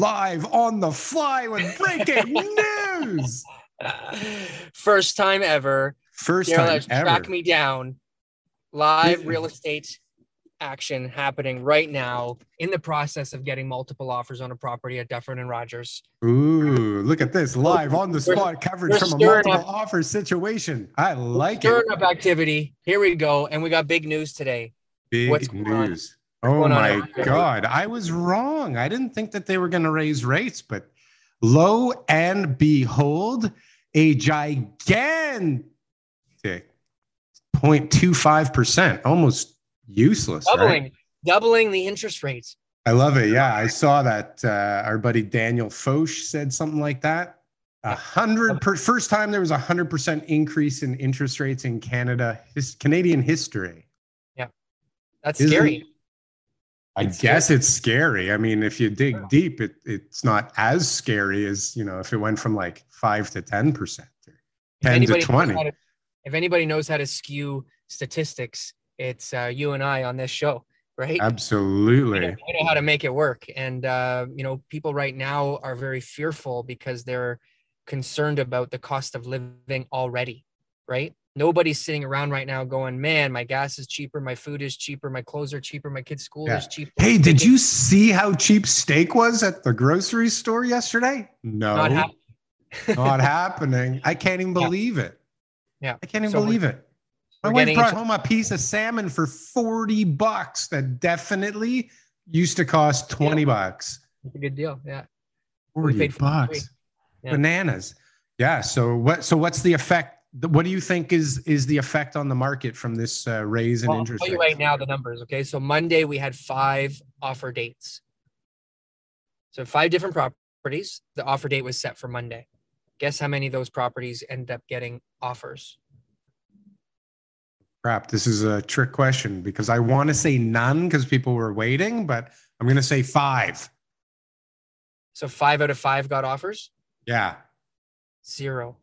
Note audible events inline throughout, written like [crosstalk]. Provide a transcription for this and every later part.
live on the fly with breaking [laughs] news. First time ever. First Daryl time ever. tracked me down. Live real estate action happening right now in the process of getting multiple offers on a property at Dufferin and Rogers. Ooh, look at this oh, live on the spot coverage from a multiple up- offer situation. I like Stirring it. up activity. Here we go. And we got big news today. Big what's news. Oh my? God. I was wrong. I didn't think that they were going to raise rates, but lo and behold, a gigantic 0.25%, almost useless. right? Doubling, doubling the interest rates. I love it. Yeah, I saw that. Uh, our buddy Daniel Foch said something like that. A hundred per first time there was a hundred percent increase in interest rates in Canada, his Canadian history. Yeah. That's Isn't- scary. I It's guess it's scary. I mean, if you dig deep, it it's not as scary as you know if it went from like five to ten percent or ten to twenty. to- if anybody knows how to skew statistics, it's uh, you and I on this show, right? We Absolutely. know, we know how to make it work. And, uh, you know, people right now are very fearful because they're concerned about the cost of living already, right? Nobody's sitting around right now going, man, my gas is cheaper, my food is cheaper, my clothes are cheaper, my kids' school Yeah. is cheaper. Hey, did you see how cheap steak was at the grocery store yesterday? No, Not [laughs] not, happening. I can't even Yeah. believe it. Yeah. I can't even So believe it. My wife brought into- home a piece of salmon for 40 bucks that definitely used to cost 20 bucks. It's a good deal. Yeah. 40 paid for it bucks. Yeah. Bananas. Yeah. So what so what's the effect? What do you think is is the effect on the market from this uh, raise in Well, I'll interest tell you right now the numbers. Okay. So Monday we had five offer dates. So five different properties. The offer date was set for Monday. Guess how many of those properties end up getting offers? Crap, this is a trick question because I want to say none because people were waiting, but I'm going to say five. So five out of five got offers. Yeah. Zero.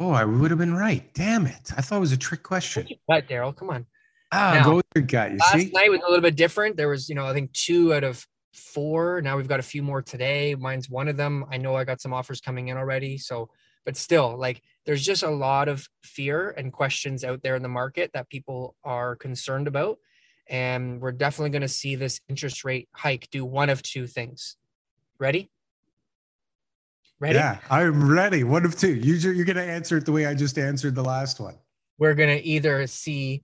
Oh, I would have been right. Damn it. I thought it was a trick question. But Daryl, come on. Ah, Now, go with your gut. You Last see? night was a little bit different. There was, you know, I think two out of four. Now we've got a few more today. Mine's one of them. I know I got some offers coming in already. So, but still, like, there's just a lot of fear and questions out there in the market that people are concerned about. And we're definitely going to see this interest rate hike do one of two things. Ready? Ready? Yeah, I'm ready. One of two. You, you're going to answer it the way I just answered the last one. We're going to either see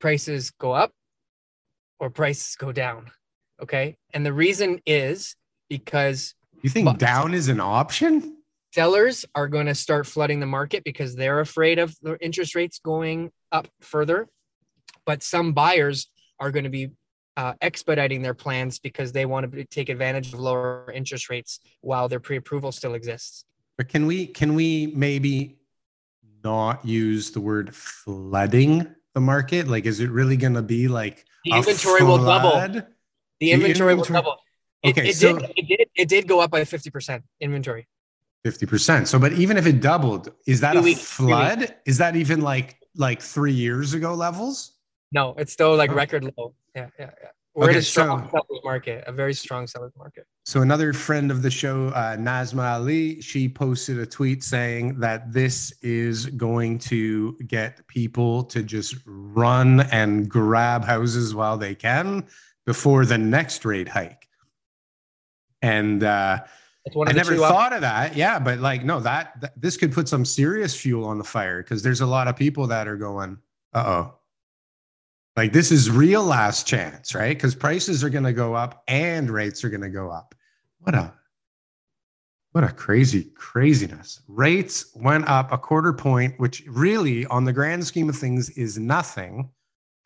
prices go up or prices go down. Okay. And the reason is because You think But- down is an option? sellers are going to start flooding the market because they're afraid of the interest rates going up further. But some buyers are going to be uh, expediting their plans because they want to take advantage of lower interest rates while their pre-approval still exists. But can we can we maybe not use the word flooding the market? Like, is it really going to be like The inventory will double. flood? The The inventory will double. It, Okay, it so- did. It did. It did go up by fifty percent inventory. Fifty percent. So, but even if it doubled, is that Two a weeks, flood? Is that even like like three years ago levels? No, it's still like Oh. record low. Yeah, yeah, yeah. We're in a strong so- seller's market, a very strong seller's market. So another friend of the show, uh, Nazma Ali, she posted a tweet saying that this is going to get people to just run and grab houses while they can before the next rate hike. And uh, I never thought of that. Yeah, but like, no, that, that this could put some serious fuel on the fire because there's a lot of people that are going, uh oh, Like this is real last chance, right? Because prices are going to go up and rates are going to go up. What a what a crazy craziness. Rates went up a quarter point, which really, on the grand scheme of things, is nothing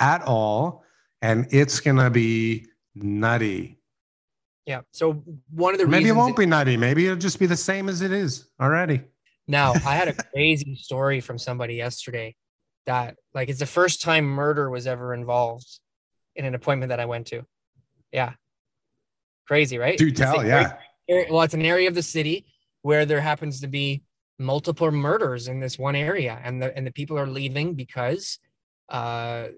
at all. And it's going to be nutty. Yeah. So one of the Maybe it won't be nutty. Maybe it'll just be the same as it is already. Now, I had a crazy story from somebody yesterday that like it's the first time murder was ever involved in an appointment that I went to. Yeah. Crazy, right? Do tell, yeah. area- Well, it's an area of the city where there happens to be multiple murders in this one area and the and the people are leaving because uh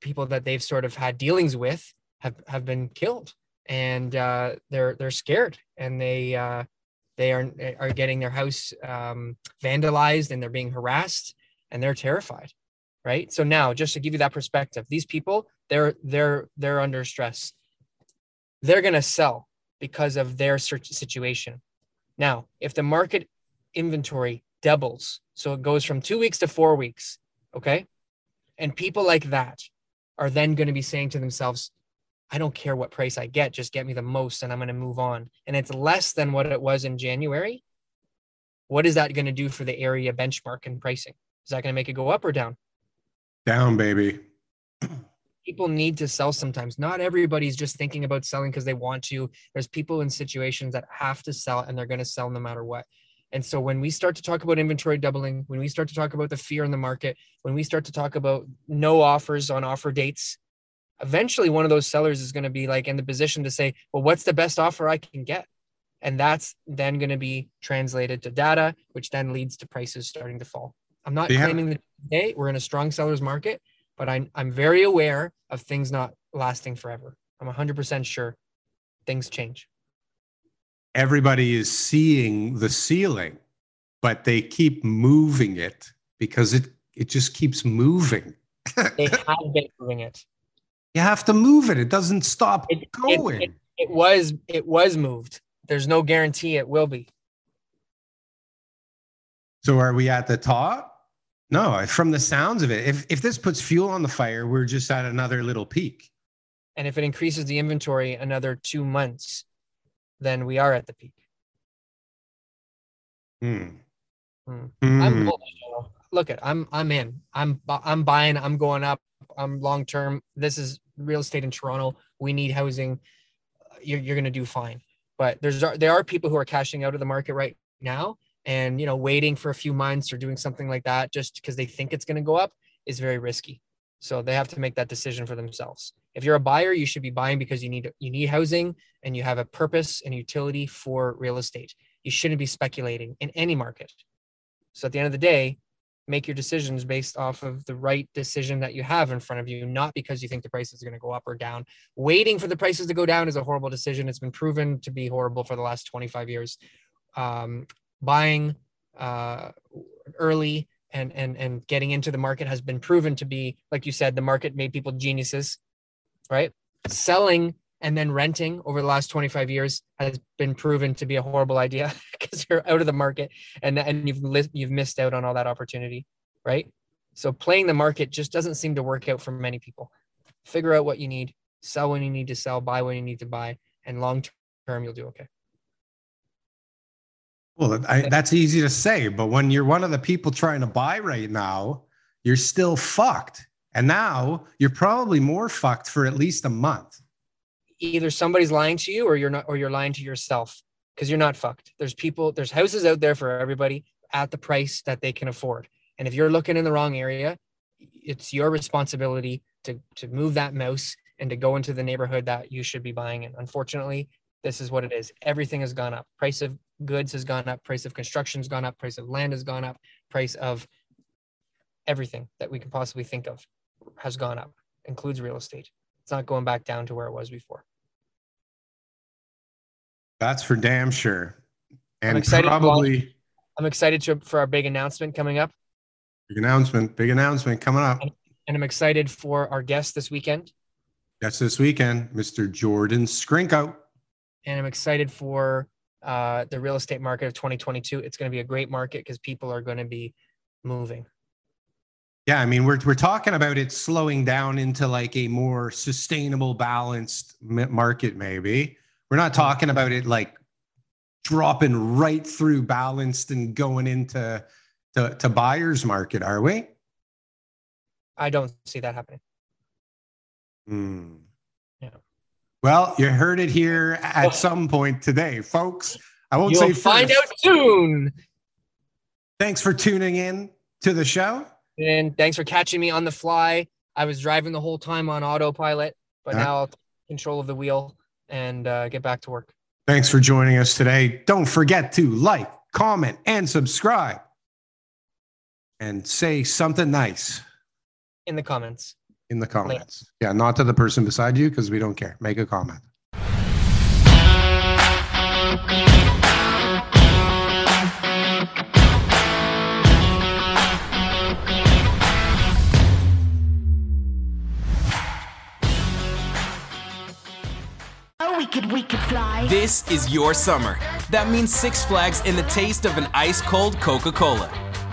people that they've sort of had dealings with have have been killed and uh they're they're scared and they uh they are are getting their house um, vandalized and they're being harassed and they're terrified right so now just to give you that perspective these people they're they're they're under stress they're going to sell because of their situation now if the market inventory doubles so it goes from two weeks to four weeks okay and people like that are then going to be saying to themselves I don't care what price I get, just get me the most and I'm going to move on. And it's less than what it was in January. What is that going to do for the area benchmark and pricing? Is that going to make it go up or down? Down, baby. People need to sell sometimes. Not everybody's just thinking about selling because they want to. There's people in situations that have to sell and they're going to sell no matter what. And so when we start to talk about inventory doubling, when we start to talk about the fear in the market, when we start to talk about no offers on offer dates, eventually one of those sellers is going to be like in the position to say, well, what's the best offer I can get? And that's then going to be translated to data, which then leads to prices starting to fall. I'm not claiming that today we're in a strong seller's market, but I'm, I'm very aware of things not lasting forever. I'm 100% sure things change. Everybody is seeing the ceiling, but they keep moving it because it it just keeps moving. They [laughs] have been moving it. You have to move it. It doesn't stop It- it- going. it- It was it was moved. There's no guarantee it will be. so are we at the top? No, from the sounds of it, if if this puts fuel on the fire, we're just at another little peak. And if it increases the inventory another two months, then we are at the peak. Hmm. Hmm. Hmm. I'm bullish, look at I'm I'm in. I'm I'm buying. I'm going up. I'm long term. This is real estate in Toronto. We need housing. You're you're gonna do fine. But there's there are people who are cashing out of the market right now, and you know waiting for a few months or doing something like that just because they think it's gonna go up is very risky. So they have to make that decision for themselves. If you're a buyer, you should be buying because you need you need housing and you have a purpose and utility for real estate. You shouldn't be speculating in any market. So at the end of the day, make your decisions based off of the right decision that you have in front of you, not because you think the prices are going to go up or down. Waiting for the prices to go down is a horrible decision. It's been proven to be horrible for the last 25 years. Um, buying uh, early and and and getting into the market has been proven to be, like you said, the market made people geniuses, right? Selling and then renting over the last 25 years has been proven to be a horrible idea [laughs] because you're out of the market and and you've li- you've missed out on all that opportunity, right? So playing the market just doesn't seem to work out for many people. Figure out what you need, sell when you need to sell, buy when you need to buy, and long term you'll do okay. Well, I, that's easy to say, but when you're one of the people trying to buy right now, you're still fucked. And now you're probably more fucked for at least a month. Either somebody's lying to you or you're not or you're lying to yourself because you're not fucked. There's people, there's houses out there for everybody at the price that they can afford. And if you're looking in the wrong area, it's your responsibility to to move that mouse and to go into the neighborhood that you should be buying in. Unfortunately, this is what it is. Everything has gone up. Price of goods has gone up, price of construction's gone up, price of land has gone up, price of everything that we can possibly think of has gone up, includes real estate. It's not going back down to where it was before. That's for damn sure. And excited probably I'm excited to, for our big announcement coming up, big announcement, big announcement coming up. and I'm excited for our guest this weekend, That's this weekend, Mr. Jordan Skrinko. and I'm excited for uh, the real estate market of 2022. It's going to be a great market because people are going to be moving. Yeah, I mean, we're we're talking about it slowing down into like a more sustainable, balanced market. Maybe we're not talking about it like dropping right through balanced and going into to, to buyers market, are we? I don't see that happening. Hmm. Well, you heard it here at oh. some point today, folks. I won't You'll say first. find out soon. Thanks for tuning in to the show. And thanks for catching me on the fly. I was driving the whole time on autopilot, but uh, now I'll take control of the wheel and uh, get back to work. Thanks for joining us today. Don't forget to like, comment, and subscribe. And say something nice in the comments. In the comments. Later. Yeah, not to the person beside you because we don't care. Make a comment. Oh, could we could fly. This is your summer. That means Six Flags and the taste of an ice cold Coca Cola.